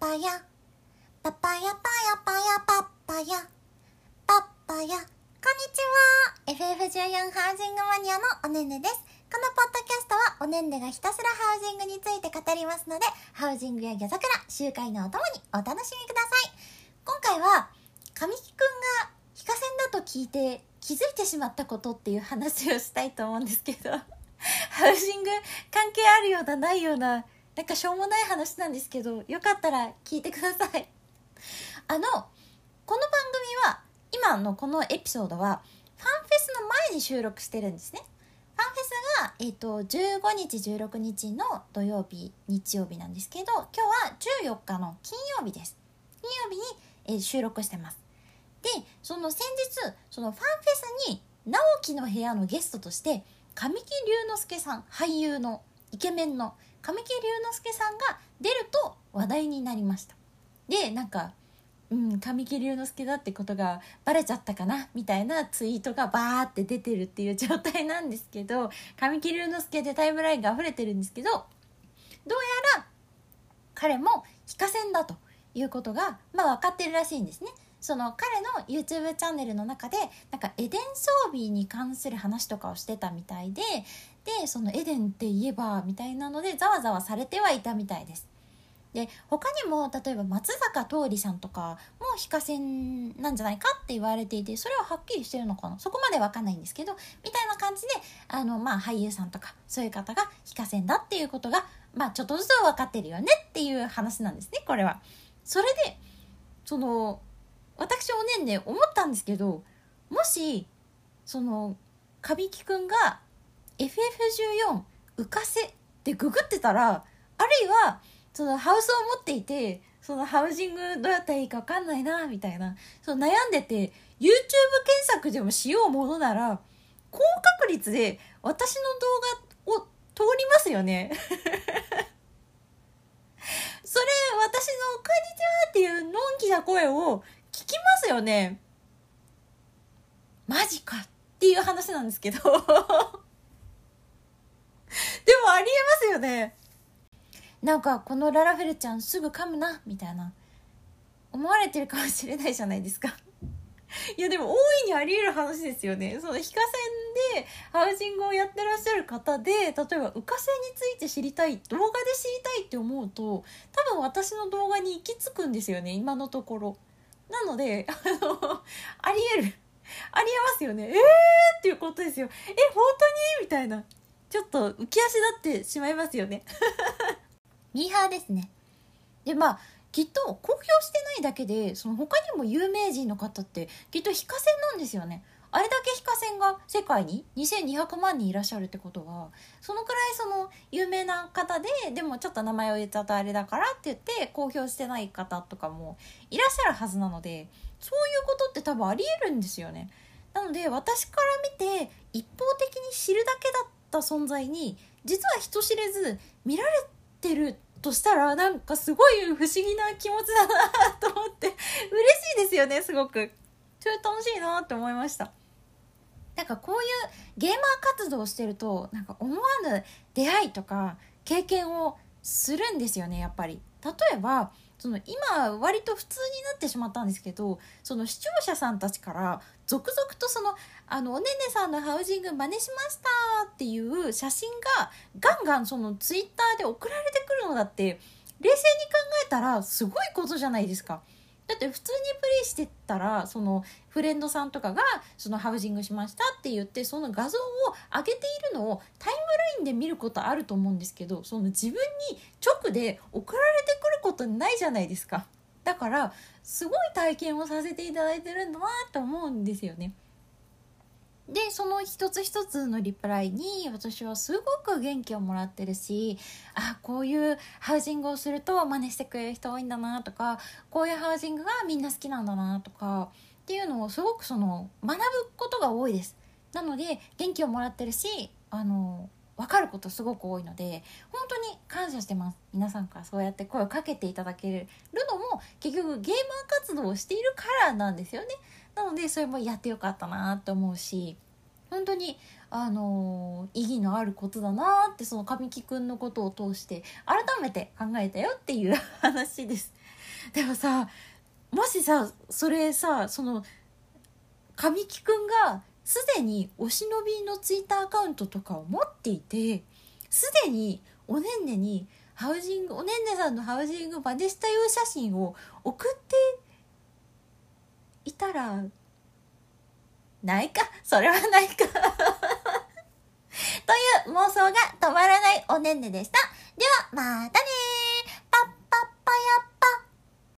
パヤパパヤパヤパヤパパヤパパヤこんにちは。FF14 ハウジングマニアのおねんねです。このポッドキャストはおねんねがひたすらハウジングについて語りますのでハウジングや夜桜集会のお供にお楽しみください。今回は神木くんが非課線だと聞いて気づいてしまったことっていう話をしたいと思うんですけどハウジング関係あるようなないようななんかしょうもない話なんですけどよかったら聞いてください。あのこの番組は今のこのエピソードはファンフェスの前に収録してるんですね。ファンフェスが、えーと、15日16日の土曜日日曜日なんですけど今日は14日の金曜日です。金曜日に、えー、収録してます。でその先日そのファンフェスに直樹の部屋のゲストとして神木隆之介さん俳優のイケメンの神木隆之介さんが出ると話題になりました。でなんかうん神木隆之介だってことがバレちゃったかなみたいなツイートがバーって出てるっていう状態なんですけど神木隆之介でタイムラインが溢れてるんですけどどうやら彼も非課線だということがまあ分かってるらしいんですね。その彼の YouTube チャンネルの中でなんかエデン装備に関する話とかをしてたみたいででそのエデンって言えばみたいなのでざわざわされてはいたみたいです。で他にも例えば松坂桃李さんとかも非課線なんじゃないかって言われていてそれははっきりしてるのかな？そこまで分かんないんですけどみたいな感じであの、まあ、俳優さんとかそういう方が非課線だっていうことが、まあ、ちょっとずつ分かってるよねっていう話なんですねこれは。それでその私おねんね思ったんですけどもしその神木くんが FF14 浮かせってググってたらあるいはそのハウスを持っていてそのハウジングどうやったらいいか分かんないなみたいなその悩んでて YouTube 検索でもしようものなら高確率で私の動画を通りますよね。それ私の「こんにちは」っていうのんきな声をますよね。マジかっていう話なんですけど。でもありえますよね。なんかこのララフェルちゃんすぐ噛むなみたいな。思われてるかもしれないじゃないですか。いやでも大いにあり得る話ですよね。その非課線でハウジングをやってらっしゃる方で例えば浮かせについて知りたい動画で知りたいって思うと多分私の動画に行き着くんですよね今のところ。なのであのありえる。ありえますよね。えーっていうことですよ。え本当に？みたいな。ちょっと浮き足立ってしまいますよね。ミーハーですね。でまあきっと公表してないだけでその他にも有名人の方ってきっと非課線なんですよね。あれだけ非課線が世界に2200万人いらっしゃるってことはそのくらいその有名な方ででもちょっと名前を言っちゃったあれだからって言って公表してない方とかもいらっしゃるはずなのでそういうことって多分ありえるんですよね。なので私から見て一方的に知るだけだった存在に実は人知れず見られてるとしたらなんかすごい不思議な気持ちだなと思って嬉しいですよねすごく。それ楽しいなって思いました。なんかこういうゲーマー活動をしてるとなんか思わぬ出会いとか経験をするんですよねやっぱり。例えばその今割と普通になってしまったんですけどその視聴者さんたちから続々とそのあのおねねさんのハウジング真似しましたっていう写真がガンガンそのツイッターで送られてくるのだって冷静に考えたらすごいことじゃないですか。だって普通にプレイしてたらそのフレンドさんとかがそのハウジングしましたって言ってその画像を上げているのをタイムラインで見ることあると思うんですけどその自分に直で送られてくることないじゃないですかだからすごい体験をさせていただいてるんだなと思うんですよね。でその一つ一つのリプライに私はすごく元気をもらってるしあこういうハウジングをすると真似してくれる人多いんだなとかこういうハウジングがみんな好きなんだなとかっていうのをすごくその学ぶことが多いです。なので元気をもらってるしあの分かることすごく多いので本当に感謝してます。皆さんからそうやって声をかけていただけるのも結局ゲーマー活動をしているからなんですよね。なのでそれもやってよかったなって思うし本当にあの意義のあることだなってその神木くんのことを通して改めて考えたよっていう 話です。でもさもしさそれさその神木くんがすでにお忍びのツイッターアカウントとかを持っていてすでにおねんねにハウジングおねんねさんのハウジングバネスタ用写真を送っていたらないか？それはないか。という妄想が止まらないおねんねでした。ではまたね